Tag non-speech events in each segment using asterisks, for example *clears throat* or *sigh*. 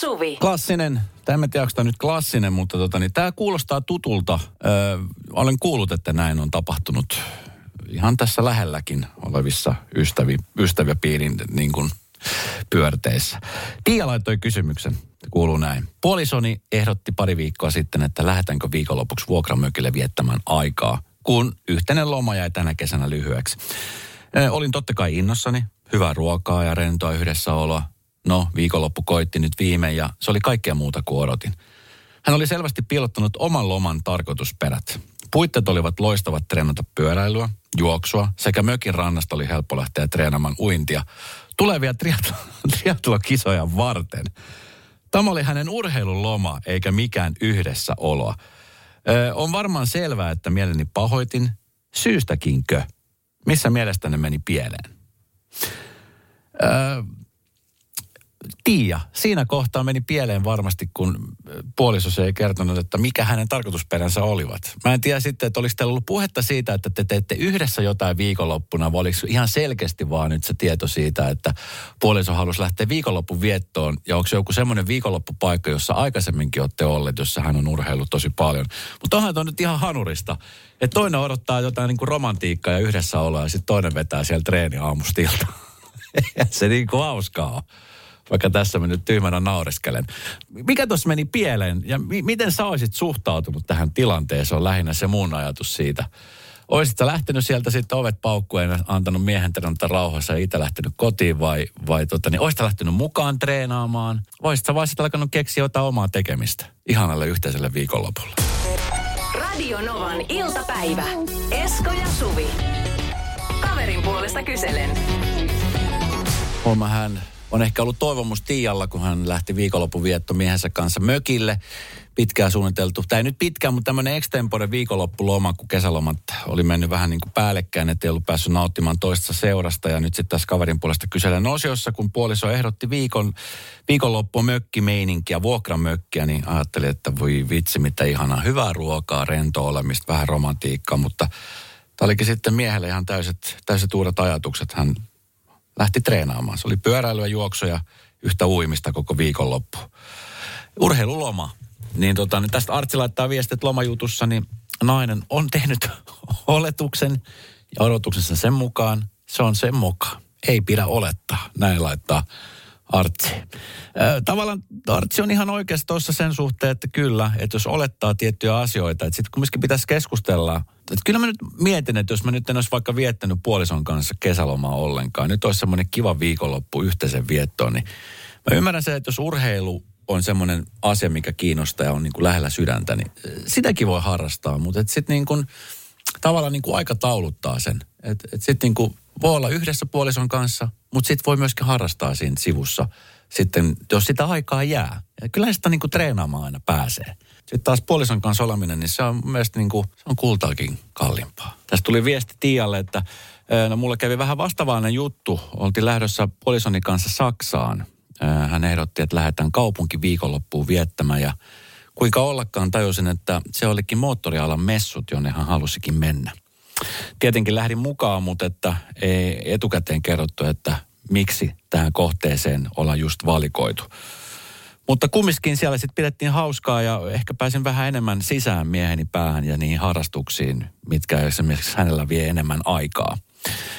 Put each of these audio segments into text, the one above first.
Suvi. Klassinen, en mä tiedä, onko tämä nyt klassinen, mutta tota, niin, tämä kuulostaa tutulta. Öö, olen kuullut, että näin on tapahtunut ihan tässä lähelläkin olevissa ystävi, ystäväpiirin niin kuin, pyörteissä. Tiia laittoi kysymyksen. Kuuluu näin. Puolisoni ehdotti pari viikkoa sitten, että lähdetäänkö viikonlopuksi vuokramökille viettämään aikaa, kun yhteinen loma jäi tänä kesänä lyhyeksi. Olin totta kai innossani. Hyvää ruokaa ja rentoa yhdessäoloa. No, viikonloppu koitti nyt viime ja se oli kaikkea muuta kuin odotin. Hän oli selvästi piilottanut oman loman tarkoitusperät. Puitteet olivat loistavat treenata pyöräilyä, juoksua sekä mökin rannasta oli helppo lähteä treenaamaan uintia tulevia triatlo, *laughs* triatlokisoja varten. Tämä oli hänen urheiluloma eikä mikään yhdessä oloa. Ö, on varmaan selvää, että mieleni pahoitin. Syystäkinkö? Missä mielestäni meni pieleen? Ö, Tiia, siinä kohtaa meni pieleen varmasti, kun puoliso ei kertonut, että mikä hänen tarkoitusperänsä olivat. Mä en tiedä sitten, että olisi teillä ollut puhetta siitä, että te teette yhdessä jotain viikonloppuna, vai oliko ihan selkeästi vaan nyt se tieto siitä, että puoliso halusi lähteä viikonloppun viettoon, ja onko se joku semmoinen viikonloppupaikka, jossa aikaisemminkin olette olleet, jossa hän on urheillut tosi paljon. Mutta onhan on nyt ihan hanurista, että toinen odottaa jotain niin kuin romantiikkaa ja yhdessäoloa, ja sitten toinen vetää siellä treeni aamustilta. *laughs* se niin kuin hauskaa on vaikka tässä mä nyt tyhmänä naureskelen. Mikä tuossa meni pieleen ja mi- miten sä olisit suhtautunut tähän tilanteeseen on lähinnä se mun ajatus siitä. Olisit sä lähtenyt sieltä sitten ovet paukkuen ja antanut miehen treenata rauhassa ja itse lähtenyt kotiin vai, vai tota, niin olisit lähtenyt mukaan treenaamaan? Voisit sä vaisit alkanut keksiä jotain omaa tekemistä ihanalle yhteiselle viikonlopulle? Radio Novan iltapäivä. Esko ja Suvi. Kaverin puolesta kyselen. Huomaa hän on ehkä ollut toivomus Tiialla, kun hän lähti viikonlopun vietto miehensä kanssa mökille. Pitkään suunniteltu, tai nyt pitkään, mutta tämmöinen extempore viikonloppuloma, kun kesälomat oli mennyt vähän niin kuin päällekkäin, ettei ollut päässyt nauttimaan toista seurasta. Ja nyt sitten tässä kaverin puolesta kyselen osiossa, kun puoliso ehdotti viikon, viikonloppua mökkimeininkiä, vuokramökkiä, niin ajattelin, että voi vitsi, mitä ihanaa, hyvää ruokaa, rento olemista, vähän romantiikkaa, mutta Tämä olikin sitten miehelle ihan täyset, täyset uudet ajatukset. Hän lähti treenaamaan. Se oli pyöräilyä, juoksuja, yhtä uimista koko viikonloppu. Urheiluloma. Niin, tota, niin tästä Artsi laittaa viestit että lomajutussa, niin nainen on tehnyt *laughs* oletuksen ja odotuksensa sen mukaan. Se on sen mukaan. Ei pidä olettaa. Näin laittaa Artsi. Tavallaan Artsi on ihan oikeassa tuossa sen suhteen, että kyllä, että jos olettaa tiettyjä asioita, että sitten kumminkin pitäisi keskustella. Että kyllä mä nyt mietin, että jos mä nyt en olisi vaikka viettänyt puolison kanssa kesälomaa ollenkaan, nyt olisi semmoinen kiva viikonloppu yhteisen viettoon, niin mä ymmärrän se, että jos urheilu on semmoinen asia, mikä kiinnostaa ja on niin kuin lähellä sydäntä, niin sitäkin voi harrastaa, mutta sitten niin kuin, tavallaan niin kuin aika tauluttaa sen. Että et sitten niin voi olla yhdessä puolison kanssa, mutta sitten voi myöskin harrastaa siinä sivussa sitten, jos sitä aikaa jää. Ja kyllä sitä niin kuin treenaamaan aina pääsee. Sitten taas puolison kanssa oleminen, niin se on mielestäni niin kuin, se on kultaakin kalliimpaa. Tästä tuli viesti Tialle, että no mulle kävi vähän vastavainen juttu. Oltiin lähdössä puolisoni kanssa Saksaan. Hän ehdotti, että lähdetään kaupunki viikonloppuun viettämään ja kuinka ollakaan tajusin, että se olikin moottorialan messut, jonne hän halusikin mennä. Tietenkin lähdin mukaan, mutta että ei etukäteen kerrottu, että miksi tähän kohteeseen ollaan just valikoitu. Mutta kumminkin siellä sitten pidettiin hauskaa ja ehkä pääsin vähän enemmän sisään mieheni päähän ja niihin harrastuksiin, mitkä esimerkiksi hänellä vie enemmän aikaa.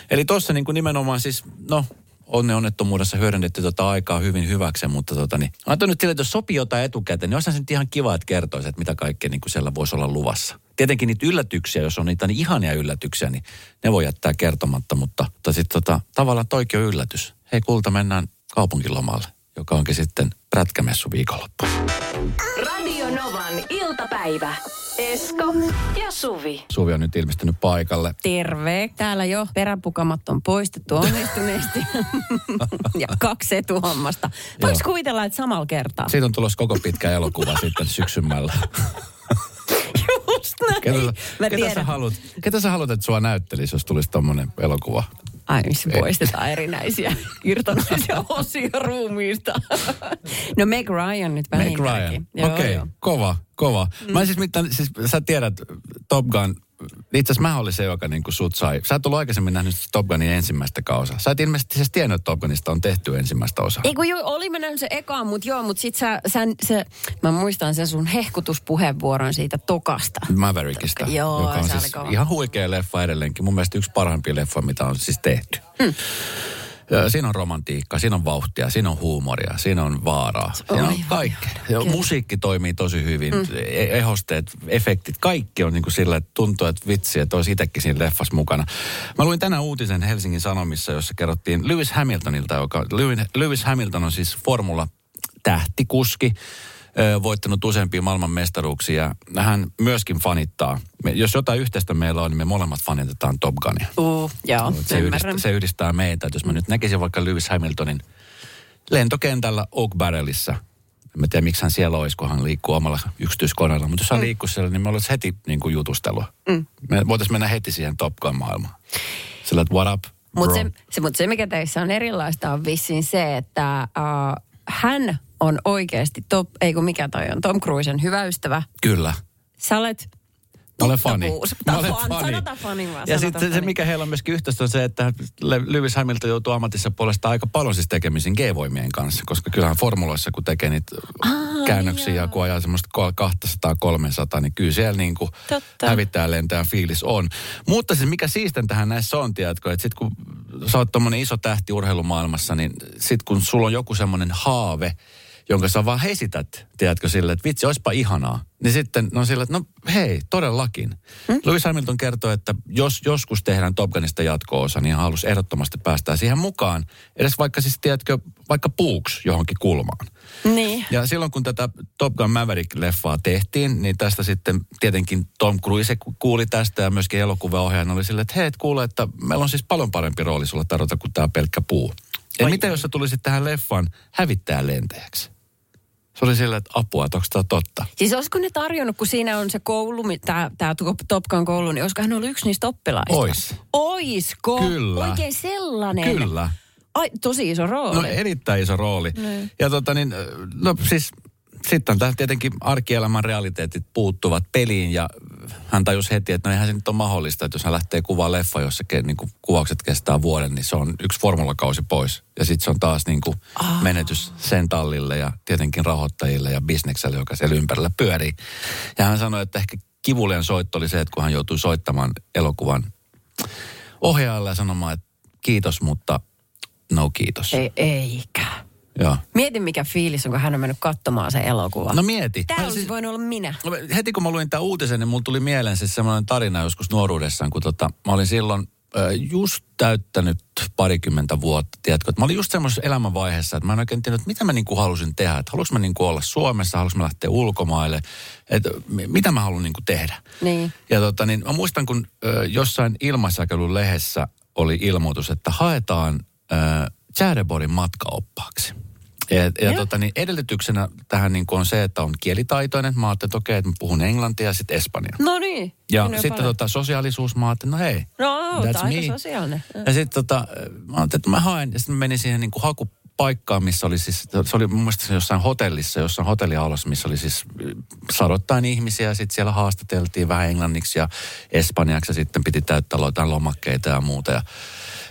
Eli tuossa niin nimenomaan siis, no onne onnettomuudessa hyödynnetty tota aikaa hyvin hyväksi, mutta tota niin, antaa nyt sille, että jos sopii jotain etukäteen, niin olisihan se nyt ihan kiva, että kertoisi, että mitä kaikkea niin siellä voisi olla luvassa. Tietenkin niitä yllätyksiä, jos on niitä niin ihania yllätyksiä, niin ne voi jättää kertomatta, mutta, mutta sitten tota, tavallaan toikin on yllätys. Hei kulta, mennään kaupunkilomalle, joka onkin sitten prätkämessu viikonloppu. Radio Novan iltapäivä. Esko ja Suvi. Suvi on nyt ilmestynyt paikalle. Terve. Täällä jo peräpukamat on poistettu onnistuneesti. *laughs* ja kaksi etuhammasta. Voiko kuvitella, että samalla kertaa? Siitä on tulossa koko pitkä elokuva sitten syksymällä. *laughs* Ketä, sä- Mä ketä, sä haluat, ketä sä haluat, että sua näyttelisi, jos tulisi tommonen elokuva? Ai, missä poistetaan erinäisiä *laughs* irtonaisia *laughs* osia ruumiista. *laughs* no Meg Ryan nyt Meg vähintäänkin. Ryan. Joo, Okei, joo. kova, kova. Mm. Mä siis mitään, siis sä tiedät Top Gun itse asiassa mä olin se, joka niin sut sai. Sä et ollut aikaisemmin nähnyt Top Gunin ensimmäistä kausaa. Sä et ilmeisesti siis tiennyt, että Top Gunista on tehty ensimmäistä osaa. Ei kun jo, oli mä nähnyt se ekaan, mutta joo, mutta sit sä, sä, se, mä muistan sen sun hehkutuspuheenvuoron siitä tokasta. Maverickista, Joo, joka on siis ihan huikea leffa edelleenkin. Mun mielestä yksi parhaimpia leffoja, mitä on siis tehty. Mm. Siinä on romantiikkaa, siinä on vauhtia, siinä on huumoria, siinä on vaaraa. Siinä on kaikkea. musiikki toimii tosi hyvin. Mm. Ehosteet, efektit, kaikki on niin kuin sillä, että tuntuu, että vitsi, että olisi itsekin siinä leffassa mukana. Mä luin tänään uutisen Helsingin Sanomissa, jossa kerrottiin Lewis Hamiltonilta, joka Lewis- Hamilton on siis formula tähtikuski, voittanut useampia maailman mestaruuksia. Hän myöskin fanittaa. Me, jos jotain yhteistä meillä on, niin me molemmat fanitetaan Top Gunia. Uh, joo, Se yhdistää, se yhdistää meitä. Että jos mä nyt näkisin vaikka Lewis Hamiltonin lentokentällä Oak Barrelissa, en tiedä miksi hän siellä olisi, kun hän liikkuu omalla yksityiskoneella, mutta jos hän mm. liikkuu siellä, niin me olisi heti niin kuin jutustelua. Mm. Me voitaisiin mennä heti siihen Top Gun maailmaan. Sillä, että what up, Mutta se, se, mut se, mikä teissä on erilaista, on vissiin se, että uh, hän on oikeasti, top, ei kun mikä toi on, Tom Cruisen hyvä ystävä. Kyllä. Sä olet Mä olen fani. Mä olen Fan- fani. Fani vaan. Ja sitten se, mikä heillä on myöskin yhteistä, on se, että Le- Lewis Hamilton joutuu ammatissa puolesta aika paljon siis tekemisiin G-voimien kanssa, koska kyllähän formuloissa, kun tekee niitä käännöksiä ja kun ajaa semmoista 200-300, niin kyllä siellä niin kuin hävittää lentäjän fiilis on. Mutta siis mikä siisten tähän näissä on, tiedätkö, että sit kun sä oot tommonen iso tähti urheilumaailmassa, niin sit kun sulla on joku semmoinen haave, jonka sä vaan hesität, tiedätkö, sille, että vitsi, olisipa ihanaa. Niin sitten no sillä, että no hei, todellakin. Hmm? Lewis Hamilton kertoi, että jos joskus tehdään Top Gunista jatko-osa, niin hän halusi ehdottomasti päästää siihen mukaan. Edes vaikka siis, tiedätkö, vaikka puuks johonkin kulmaan. Niin. Ja silloin kun tätä Top Gun Maverick-leffaa tehtiin, niin tästä sitten tietenkin Tom Cruise ku- kuuli tästä ja myöskin elokuvaohjaajan oli silleen, että hei, et kuule, että meillä on siis paljon parempi rooli sulla tarjota kuin tämä pelkkä puu. Ja mitä jos sä tulisit tähän leffaan hävittää lentäjäksi? Se oli silleen, että apua, että onko tämä totta? Siis olisiko ne tarjonnut, kun siinä on se koulu, tämä Top Gun koulu, niin olisiko hän ollut yksi niistä oppilaista? Ois. Oisko? Kyllä. Oikein sellainen. Kyllä. Ai, tosi iso rooli. No erittäin iso rooli. Niin. Ja tota niin, no siis sitten tää tietenkin arkielämän realiteetit puuttuvat peliin ja hän tajusi heti, että no eihän se nyt ole mahdollista, että jos hän lähtee kuvaa leffa, jossa ke, niin kuin kuvaukset kestää vuoden, niin se on yksi formulakausi pois. Ja sitten se on taas niin kuin menetys sen tallille ja tietenkin rahoittajille ja bisnekselle, joka siellä ympärillä pyörii. Ja hän sanoi, että ehkä kivulian soitto oli se, että kun hän joutui soittamaan elokuvan ohjaajalle ja sanomaan, että kiitos, mutta no kiitos. Ei, eikä. Joo. Mieti, mikä fiilis on, kun hän on mennyt katsomaan se elokuva. No mieti. Tämä olisi siis- voinut olla minä. No, heti kun mä luin tämän uutisen, niin mulla tuli mieleen siis semmoinen tarina joskus nuoruudessaan, kun tota, mä olin silloin just täyttänyt parikymmentä vuotta, tiedätkö, että mä olin just semmoisessa elämänvaiheessa, että mä en oikein tiennyt, että mitä mä niinku halusin tehdä, että haluaisin mä niinku olla Suomessa, haluaisin mä lähteä ulkomaille, että mi- mitä mä haluan niinku tehdä. Niin. Ja tota, niin mä muistan, kun ö, jossain ilmaisjakelun lehdessä oli ilmoitus, että haetaan ö, Tjäreborin matkaoppaaksi. Ja, ja tota, niin edellytyksenä tähän niin on se, että on kielitaitoinen. Mä ajattelin, että okei, että mä puhun englantia ja sitten espanjaa. No niin. Ja sitten paljon. tota, sosiaalisuus, mä ajattelin, no hei, No, that's aika me. sosiaalinen. Ja sitten tota, mä ajattelin, että mä haen, ja sitten mä menin siihen niin kuin hakupaikkaan, missä oli siis, se oli mun mielestä jossain hotellissa, jossain hotelliaulassa, missä oli siis äh, sadottain ihmisiä, ja sitten siellä haastateltiin vähän englanniksi ja espanjaksi, ja sitten piti täyttää jotain lomakkeita ja muuta. Ja,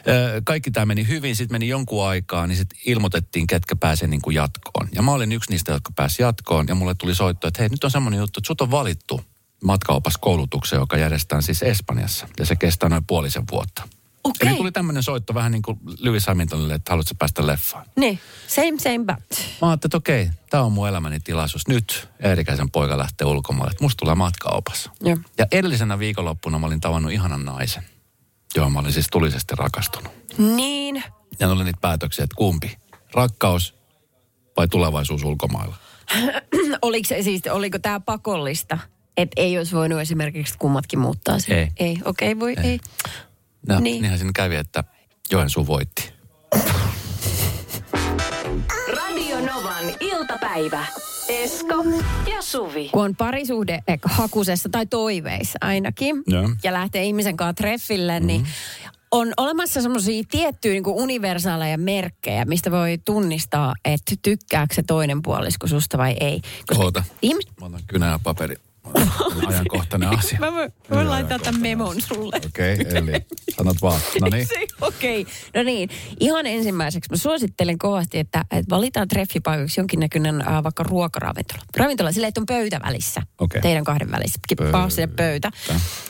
ö, kaikki tämä meni hyvin, sitten meni jonkun aikaa, niin sitten ilmoitettiin, ketkä pääsee niin kuin jatkoon. Ja mä olin yksi niistä, jotka pääsi jatkoon, ja mulle tuli soitto, että hei, nyt on semmoinen juttu, että sut on valittu matkaopaskoulutukseen, joka järjestetään siis Espanjassa, ja se kestää noin puolisen vuotta. Okei. Eli tuli tämmöinen soitto vähän niin kuin Lewis Hamiltonille, että haluatko päästä leffaan. Niin, same, same but. Mä ajattelin, että okei, tämä on mun elämäni tilaisuus. Nyt Eerikäisen poika lähtee ulkomaille, että musta tulee matkaopas. Joo. Ja edellisenä viikonloppuna mä olin tavannut ihanan naisen, johon mä olin siis tulisesti rakastunut. Niin. Ja ne oli niitä päätöksiä, että kumpi, rakkaus vai tulevaisuus ulkomailla. *clears throat* Oliko, se, siis, oliko tämä pakollista? Että ei olisi voinut esimerkiksi kummatkin muuttaa sen? Ei. Ei, okei, okay, voi, ei. ei. No, Niin. niin. Niinhän siinä kävi, että Joensuu voitti. Radio Novan iltapäivä. Esko ja Suvi. Kun on parisuhde eh, hakusessa tai toiveissa ainakin, Joo. ja lähtee ihmisen kanssa treffille, mm-hmm. niin on olemassa semmoisia tiettyjä niin universaaleja merkkejä, mistä voi tunnistaa, että tykkääkö se toinen puolisko susta vai ei. Oota. Ihmis- Mä otan kynä ja paperi. Ajankohtainen *laughs* asia. Mä voin, voin laittaa tämän memon sulle. Okei, okay, eli sanot vaan. *laughs* No niin. Okei, okay. no niin. Ihan ensimmäiseksi mä suosittelen kovasti, että, että valitaan treffipaikaksi jonkinnäköinen äh, vaikka ruokaravintola. Ravintola silleen, että on pöytä välissä. Okei. Teidän kahden välissä. Kippaa se pöytä.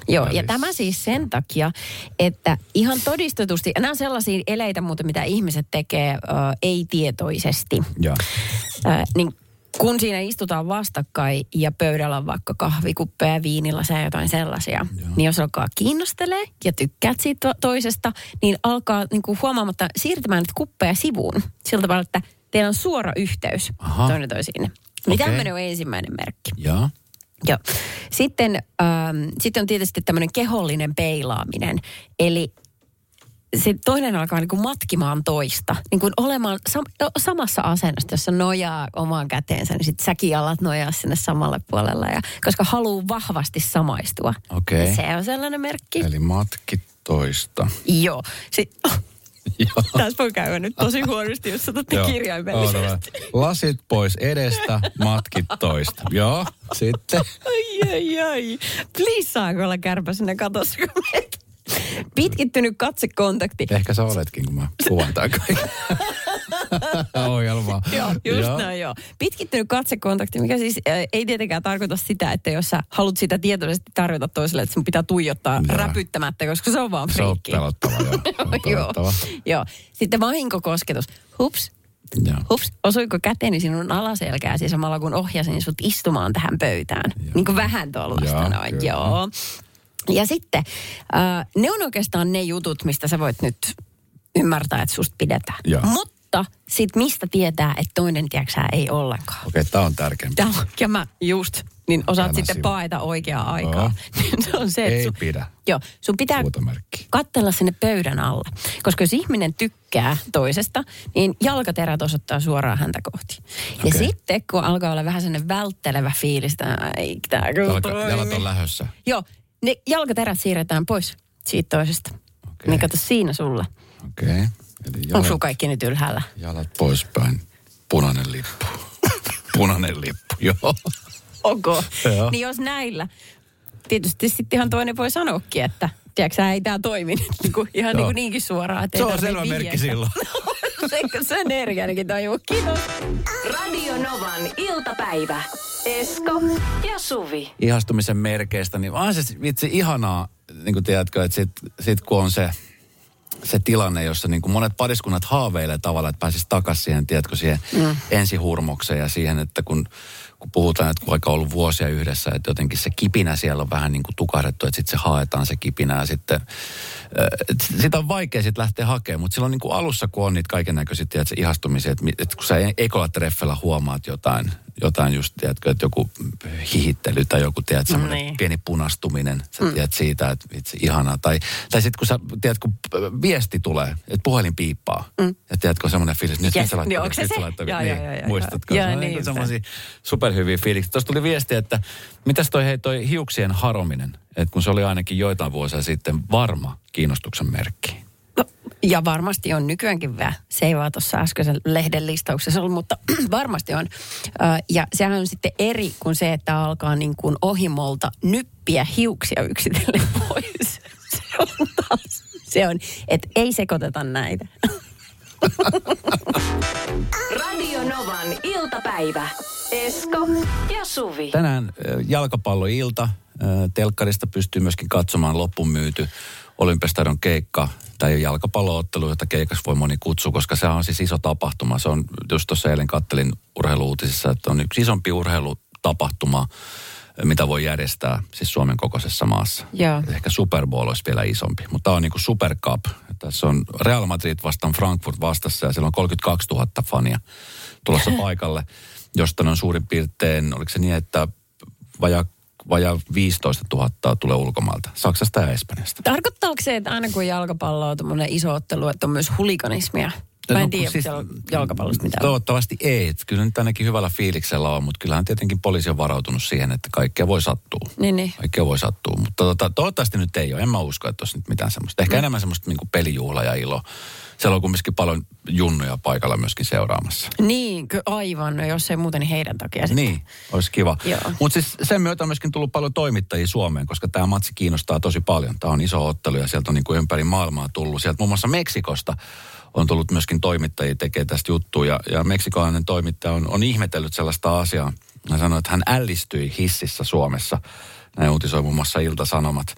Joo, ja välissä. tämä siis sen takia, että ihan todistetusti, nämä on sellaisia eleitä muuten, mitä ihmiset tekee äh, ei-tietoisesti. Joo. Äh, niin kun siinä istutaan vastakkain ja pöydällä on vaikka kahvikuppeja, viinilasi ja jotain sellaisia, Joo. niin jos alkaa kiinnostelee ja tykkäät siitä to- toisesta, niin alkaa niin kuin huomaamatta siirtämään niitä kuppeja sivuun. Sillä tavalla, että teillä on suora yhteys Aha. toinen toisiinne. Niin Okei. tämmöinen on ensimmäinen merkki. Joo. Joo. Sitten, ähm, sitten on tietysti tämmöinen kehollinen peilaaminen. Eli se toinen alkaa niin kuin matkimaan toista. Niin kuin olemaan sam- samassa asennossa, jossa nojaa omaan käteensä, niin sitten säkin alat nojaa sinne samalle puolelle. Ja, koska haluaa vahvasti samaistua. Okei. Ja Se on sellainen merkki. Eli matki toista. Joo. Joo. tässä voi käydä nyt tosi huonosti, jos otatte kirjaimellisesti. Lasit pois edestä, matkit toista. Joo, sitten. Ai, ai, ai. Please saako olla kärpä sinne katossa, kun? Pitkittynyt katsekontakti. Ehkä sä oletkin, kun mä kuvan kaiken. *laughs* Ohjelmaa. Joo, just joo. näin joo. Pitkittynyt katsekontakti, mikä siis äh, ei tietenkään tarkoita sitä, että jos sä haluat sitä tietoisesti tarjota toiselle, että sun pitää tuijottaa Joo. räpyttämättä, koska se on vaan Se on friikki. pelottava, joo. *laughs* Joo. joo. Sitten vahinkokosketus. Hups, Joo. hups, osuiko käteni sinun alaselkääsi samalla kun ohjasin sut istumaan tähän pöytään? Joo. Niin kuin vähän tuollaista Joo, noin, kyllä. joo. Ja sitten, äh, ne on oikeastaan ne jutut, mistä sä voit nyt ymmärtää, että susta pidetään. Joo. Mutta sit mistä tietää, että toinen, tiedätkö ei ollenkaan. Okei, tää on tärkeämpi. Tämä on, ja mä just, niin osaat Tänä sitten sivu. paeta oikeaa aikaa. *laughs* se on se, Ei sun, pidä. Joo, sun pitää katsella sinne pöydän alle. Koska jos ihminen tykkää toisesta, niin jalkaterät osoittaa suoraan häntä kohti. Ja Okei. sitten, kun alkaa olla vähän sellainen välttelevä fiilis, että ei tää kyllä jalat on lähössä. Joo, ne jalkaterät siirretään pois siitä toisesta. Okei. Niin kato siinä sulla. Okei. Eli Onko jalat, sulla kaikki nyt ylhäällä? jalat poispäin. Punainen lippu. Punainen lippu, *laughs* joo. Onko? Joo. niin jos näillä, tietysti sitten ihan toinen voi sanoakin, että tiedätkö sä, ei tämä toimi nyt niin kuin, ihan niin Joo. kuin niinkin suoraan. Että Se ei on selvä merkki vihjeitä. silloin. *laughs* se, se energia ainakin tajuu. Kiitos. Radio Novan iltapäivä. Esko ja Suvi. ihastumisen merkeistä, niin on se vitsi ihanaa, niin kuin tiedätkö, että sit, sit kun on se, se tilanne, jossa niin kuin monet pariskunnat haaveilee tavallaan, että pääsisi takaisin siihen, tiedätkö, siihen mm. ensihurmokseen ja siihen, että kun, kun puhutaan, että kun vaikka on ollut vuosia yhdessä, että jotenkin se kipinä siellä on vähän niin kuin tukahdettu, että sitten se haetaan se kipinä ja sitten äh, sitä on vaikea sitten lähteä hakemaan, mutta silloin niin kuin alussa, kun on niitä kaiken näköisiä, tiedätkö, ihastumisia, että, että kun sä e- ekolla treffellä huomaat jotain, jotain just, tiedätkö, että joku hihittely tai joku, tiedätkö, semmoinen Niin. pieni punastuminen, sä mm. tiedät siitä, että vitsi, ihanaa. Tai, tai sitten kun sä, tiedät, kun viesti tulee, että puhelin piippaa, mm. ja tiedätkö, semmoinen fiilis, nyt, Yes, nyt sä laittaa, niin nyt se? sä laittaa, Joo, niin, joo, joo, muistatko? joo. Niin niin semmoisia superhyviä fiiliksiä. Tuossa tuli viesti, että mitäs toi, hei, toi hiuksien harominen, että kun se oli ainakin joitain vuosia sitten varma kiinnostuksen merkki. No, ja varmasti on nykyäänkin vähän. Se ei vaan tuossa äskeisen lehden listauksessa ollut, mutta *clears throat* varmasti on. Ja sehän on sitten eri kuin se, että alkaa niin kuin ohimolta nyppiä hiuksia yksitellen *laughs* pois. Se on taas, se on, että ei sekoiteta näitä. *laughs* Radio Novan iltapäivä. Esko ja Suvi. Tänään jalkapalloilta. Telkkarista pystyy myöskin katsomaan loppuun myyty Olympiastadion keikka tai jalkapalloottelu, jota keikaksi voi moni kutsua, koska se on siis iso tapahtuma. Se on, just tuossa eilen kattelin urheiluutisissa, että on yksi isompi urheilutapahtuma, äh, mitä voi järjestää siis Suomen kokoisessa maassa. Joo. Ehkä Super Bowl olisi vielä isompi, mutta tämä on niin kuin Super Cup. Tässä on Real Madrid vastaan Frankfurt vastassa ja siellä on 32 000 fania tulossa *laughs* paikalle, josta on suurin piirtein, oliko se niin, että vaja, vaja 15 000 tulee ulkomailta, Saksasta ja Espanjasta. Tarkoittaako se, että aina kun jalkapallo on iso ottelu, että on myös huliganismia? Mä en No, tiedä siis- jalkapallosta mitään. Toivottavasti ei. Et Kyllä nyt ainakin hyvällä fiiliksellä on, mutta kyllähän tietenkin poliisi on varautunut siihen, että kaikkea voi sattua. Niin, niin. Kaikkea voi sattua, mutta tota, toivottavasti nyt ei ole. En mä usko, että olisi nyt mitään semmoista. Ehkä enemmän semmoista niin kuin pelijuhla ja ilo. Siellä on kumminkin paljon junnuja paikalla myöskin seuraamassa. Niin, aivan. No jos ei muuten, niin heidän takia sitten. Niin, olisi kiva. Mutta siis sen myötä on myöskin tullut paljon toimittajia Suomeen, koska tämä matsi kiinnostaa tosi paljon. Tämä on iso ottelu ja sieltä on niin kuin ympäri maailmaa tullut. Sieltä muun muassa Meksikosta on tullut myöskin toimittajia tekee tästä juttua. Ja, ja meksikolainen toimittaja on, on ihmetellyt sellaista asiaa. Hän sanoi, että hän ällistyi hississä Suomessa. Näin uutisoi muun muassa Ilta-Sanomat.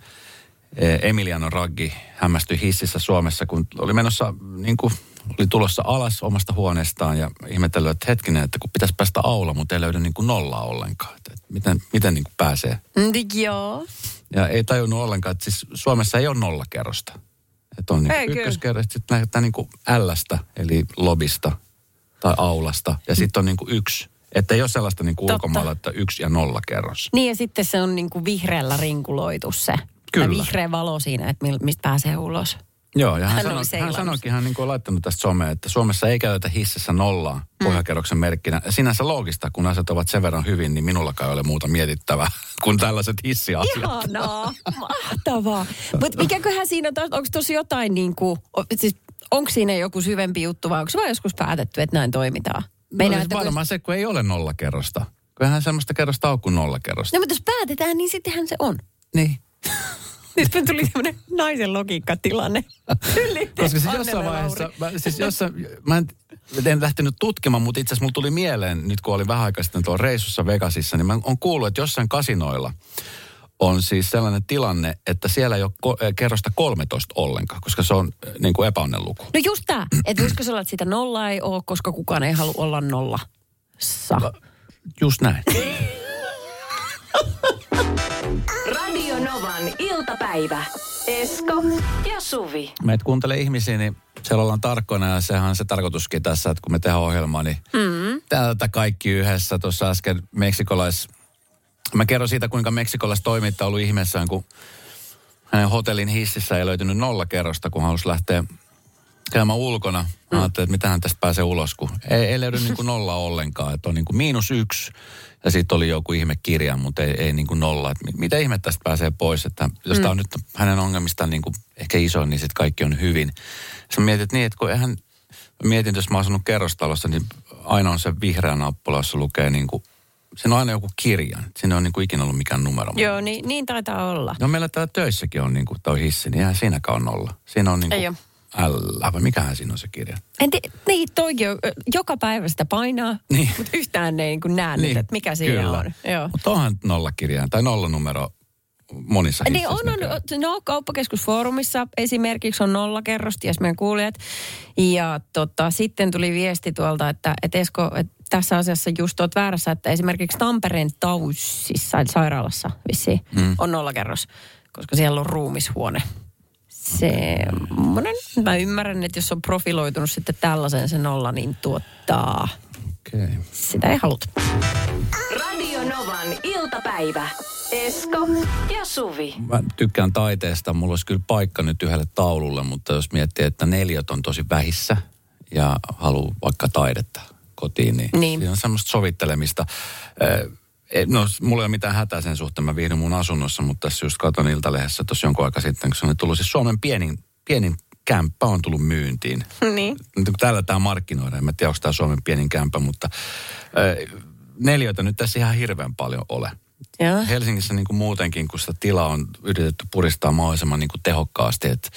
Eh, Emiliano Raggi hämmästyi hississä Suomessa, kun oli menossa, niin kuin, oli tulossa alas omasta huoneestaan ja ihmetellyt, että hetkinen, että kun pitäisi päästä aula, mutta ei löydy niin kuin nollaa ollenkaan. Että, että miten miten niin kuin pääsee? Mm, Joo. Ja ei tajunnut ollenkaan, että siis Suomessa ei ole nollakerrosta. Että on niin ykköskerros, sitten lähdetään niin kuin Lstä, eli lobista tai aulasta. Ja sitten on niin kuin yksi. Että ei ole sellaista niin kuin ulkomailla, että yksi ja nolla kerros. Niin ja sitten se on niinku vihreällä rinkuloitu se. Kyllä. Tai vihreä valo siinä, että mistä pääsee ulos. Joo, ja hän, Hän oli sanoi, hän sanoikin, hän niin kuin on laittanut tästä somea, että Suomessa ei käytetä hississä nollaa Mm. pohjakerroksen merkkinä. Sinänsä loogista, kun asiat ovat sen verran hyvin, niin minullakaan ei ole muuta mietittävää *laughs* kuin tällaiset hissiasiat. Ihanaa, mahtavaa. Mutta mikäköhän siinä on, onko tuossa jotain niin kuin, siis onko siinä joku syvempi juttu vai onko se vaan joskus päätetty, että näin toimitaan? No, Meinaa, siis että kun- varmaan se, kun ei ole nollakerrosta. Kyllähän semmoista kerrosta on kuin nollakerrosta. No mutta jos päätetään, niin sittenhän se on. Niin. *laughs* Nyt me tuli tämmöinen naisen logiikkatilanne. Koska siis jossain vaiheessa, mä, siis jossain, mä en, en lähtenyt tutkimaan, mutta itse asiassa mulla tuli mieleen, nyt kun olin vähän aikaa sitten tuolla reissussa Vegasissa, niin mä oon kuullut, että jossain kasinoilla on siis sellainen tilanne, että siellä ei ole ko- eh, kerrosta 13 ollenkaan, koska se on eh, niin kuin epäonnen luku. No just tämä, että voisiko se olla, että sitä nollaa ei ole, koska kukaan ei halua olla nollassa. Just näin. *laughs* Radio Novan iltapäivä. Esko ja Suvi. Meitä kuuntelee ihmisiä, niin siellä ollaan tarkkoina ja sehän on se tarkoituskin tässä, että kun me tehdään ohjelmaa, niin mm. täältä kaikki yhdessä. Tuossa äsken meksikolais... Mä kerron siitä, kuinka meksikolais toimittaja on ollut ihmeessään, kun hänen hotellin hississä ei löytynyt nollakerrosta, kun halusi lähteä käymään ulkona. Mä ajattelin, että mitähän tästä pääsee ulos, kun ei, ei löydy niin kuin *laughs* nolla ollenkaan. Että on niin kuin miinus yksi ja sitten oli joku ihme kirja, mutta ei, ei niin kuin nolla. Että mi- mitä ihme tästä pääsee pois, että jos tämä on nyt hänen ongelmistaan niin kuin ehkä iso, niin sitten kaikki on hyvin. Mietin, että niin, että kun eihän, mietin, että jos mä oon asunut kerrostalossa, niin aina on se vihreä nappula, jossa lukee niin kuin, siinä on aina joku kirja. Siinä on niin kuin ikinä ollut mikään numero. Joo, niin, niin taitaa olla. No meillä täällä töissäkin on niin kuin toi hissi, niin eihän siinäkään on nolla. Siinä on niin Ei kuin L, vai mikähän siinä on se kirja? En tii, niin, toikin on, joka päivä sitä painaa, Niin. mutta yhtään ei niin näe niin, nyt, että mikä siinä kyllä. on. Mutta onhan nollakirjaan tai nollanumero monissa Niin on, on, no kauppakeskusfoorumissa esimerkiksi on nollakerrosti, jos meidän kuulijat. Ja tota, sitten tuli viesti tuolta, että, että Esko, että tässä asiassa just oot väärässä, että esimerkiksi Tampereen Tausissa, eli sairaalassa vissiin, mm. on nollakerros, koska siellä on ruumishuone. Semmoinen, mä ymmärrän, että jos on profiloitunut sitten tällaisen se nolla, niin tuottaa, Okei. Okay. sitä ei haluta. Radio Novan iltapäivä. Esko ja Suvi. Mä tykkään taiteesta. Mulla olisi kyllä paikka nyt yhdelle taululle, mutta jos miettii, että neliöt on tosi vähissä ja haluaa vaikka taidetta kotiin, niin, Niin. siinä on semmoista sovittelemista. No, mulla ei ole mitään hätää sen suhteen. Mä viihdyn mun asunnossa, mutta tässä just katon Iltalehdessä tuossa jonkun aika sitten, kun se on tullut siis Suomen pienin, pienin kämppä on tullut myyntiin. *laughs* niin. Täällä tämä markkinoidaan, en mä tiedä, onko tämä Suomen pienin kämpä, mutta ö, neliöitä nyt tässä ihan hirveän paljon ole. Joo. Helsingissä niin kuin muutenkin, kun sitä tilaa on yritetty puristaa mahdollisimman niin kuin tehokkaasti, että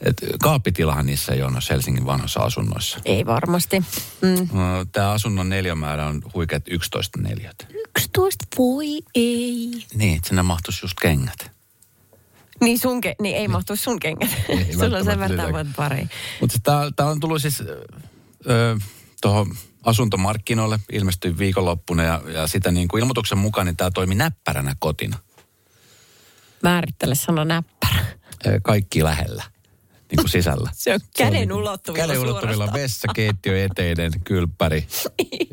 et kaappitilahan niissä ei ole noissa Helsingin vanhoissa asunnoissa. Ei varmasti. Mm. No, Tämä asunnon neliömäärä on huikeat 11 neliötä. 11 voi ei. Niin, että sinne mahtuisi just kengät. Niin, sun ke- niin ei mahtuisi sun kengät. Ei Sulla on sen verran pari. Mutta tämä on tullut siis tuohon asuntomarkkinoille, ilmestyi viikonloppuna ja, ja sitä niin kuin ilmoituksen mukaan, niin tämä toimi näppäränä kotina. Määrittele sana näppärä. Kaikki lähellä. Niin kuin sisällä. Se on Se on käden niin kuin ulottuvilla Käden ulottuvilla vessa, keittiö eteinen, kylppäri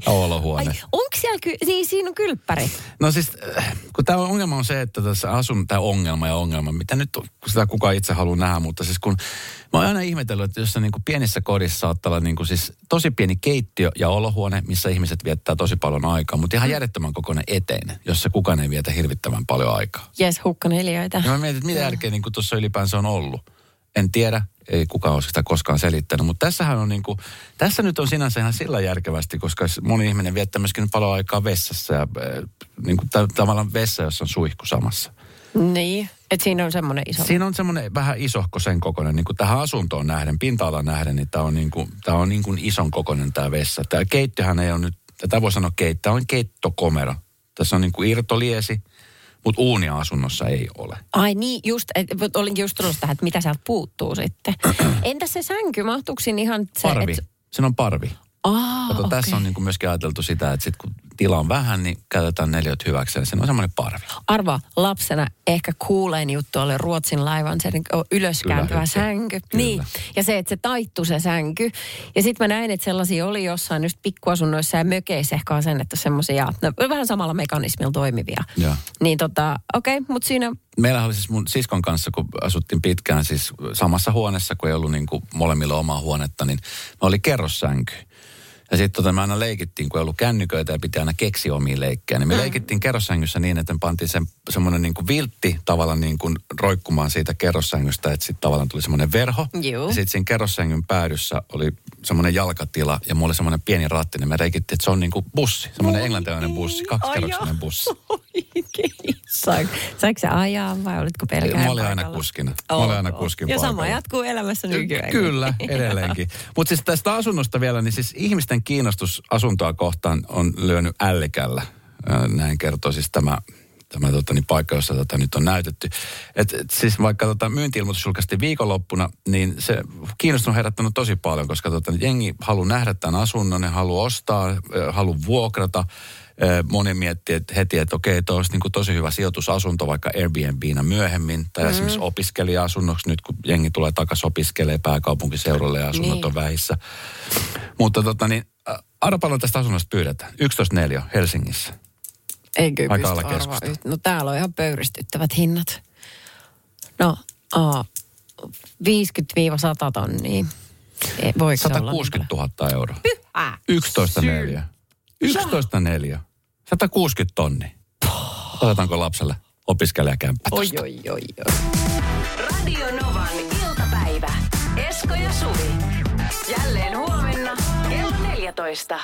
ja *laughs* olohuone. Ai, onko siellä, ky- niin siinä on kylppäri? No siis, äh, kun tämä ongelma on se, että tässä asun, tämä ongelma ja ongelma, mitä nyt, sitä kukaan itse haluaa nähdä, mutta siis kun mä oon aina ihmetellyt, että jossain niin kuin pienissä kodissa saattaa olla niin kuin siis tosi pieni keittiö ja olohuone, missä ihmiset viettää tosi paljon aikaa, mutta ihan järjettömän kokoinen eteinen, jossa kukaan ei vietä hirvittävän paljon aikaa. Jes, hukkaneliöitä. Ja mä mietin, että mitä järkeä niin tuossa ylipäänsä on ollut. En tiedä, ei kukaan ole sitä koskaan selittänyt, mutta tässähän on niin kuin, tässä nyt on sinänsä ihan sillä järkevästi, koska moni ihminen viettää myöskin paljon aikaa vessassa ja äh, niin kuin tavallaan vessa, jossa on suihku samassa. Niin, että siinä on semmoinen iso. Siinä on semmoinen vähän isohko sen kokoinen, niin kuin tähän asuntoon nähden, pinta-alan nähden, niin tämä on, niin kuin, tämä on niin kuin ison kokoinen tämä vessa. Tämä keittiöhän ei ole nyt, tätä voi sanoa keitto, tämä on keittokomero. Tässä on niin kuin irtoliesi, mutta uunia asunnossa ei ole. Ai niin, just, et, olinkin just tullut tähän, että mitä sieltä puuttuu sitten. *clears throat* Entä se sänky, mahtuuko ihan se, Parvi. et- Siinä on parvi. Aa, Kato, okei. tässä on niin kuin myöskin ajateltu sitä, että sit kun tila on vähän, niin käytetään neliöt hyväksi. Ja siinä on semmoinen parvi. Arva, lapsena ehkä kuulein juttu oli Ruotsin laivan se ylöskääntyvä Ylähytti. sänky. Kyllä. Niin, ja se, että se taittu se sänky. Ja sitten mä näin, että sellaisia oli jossain just pikkuasunnoissa ja mökeissä ehkä asennettu semmoisia, no, vähän samalla mekanismilla toimivia. Joo. Niin tota, okei, okay, mutta siinä, Meillä oli siis mun siskon kanssa, kun asuttiin pitkään siis samassa huoneessa, kun ei ollut niin kuin molemmilla omaa huonetta, niin me oli kerrossänky. Ja sitten tota, me aina leikittiin, kun ei ollut kännyköitä ja piti aina keksiä omia leikkejä. Niin me leikittiin kerrossängyssä niin, että me pantiin sen, semmoinen niin kuin viltti tavallaan niin kuin roikkumaan siitä kerrossängystä, että sitten tavallaan tuli semmoinen verho. Juu. Ja sitten siinä kerrossängyn päädyssä oli semmoinen jalkatila ja mulla oli semmoinen pieni ratti, niin me leikittiin, että se on niin kuin bussi, semmoinen englantilainen bussi, kaksikerroksinen bussi. *laughs* Oikein. Saiko, saiko sä ajaa vai olitko pelkään Mä olin aina paikalla? kuskina. Mä olin aina Ok. kuskin Ja sama jatkuu elämässä nykyään. Kyllä, edelleenkin. Mutta siis tästä asunnosta vielä, niin siis ihmisten kiinnostus asuntoa kohtaan on lyönyt ällikällä. Näin kertoo siis tämä, tämä tota, niin paikka, jossa tätä nyt on näytetty. Et, et siis vaikka tota, myynti-ilmoitus julkaistiin viikonloppuna, niin se kiinnostus on herättänyt tosi paljon, koska tota, jengi haluaa nähdä tämän asunnon, ne haluaa ostaa, haluaa vuokrata. Moni miettii että heti, että okei, tuo olisi niin tosi hyvä sijoitusasunto vaikka Airbnbnä myöhemmin. Tai mm. esimerkiksi opiskelija-asunnoksi nyt, kun jengi tulee takaisin opiskelemaan pääkaupunkiseudulle ja asunnot Niin. on vähissä. Mutta tota niin, arva paljon tästä asunnosta pyydetään. 11.4 Helsingissä. Ei kyllä Aika pysty arvaa No täällä on ihan pöyristyttävät hinnat. No, aa, 50-100 tonnia. Voiko se olla 160 000 euroa. Äh. 11.4. 11.4. 160 tonni. Otetaanko lapselle opiskelijakämppä Oi, oi, oi, oi. Radio Novan iltapäivä. Esko ja Suvi. Jälleen huomenna kello 14.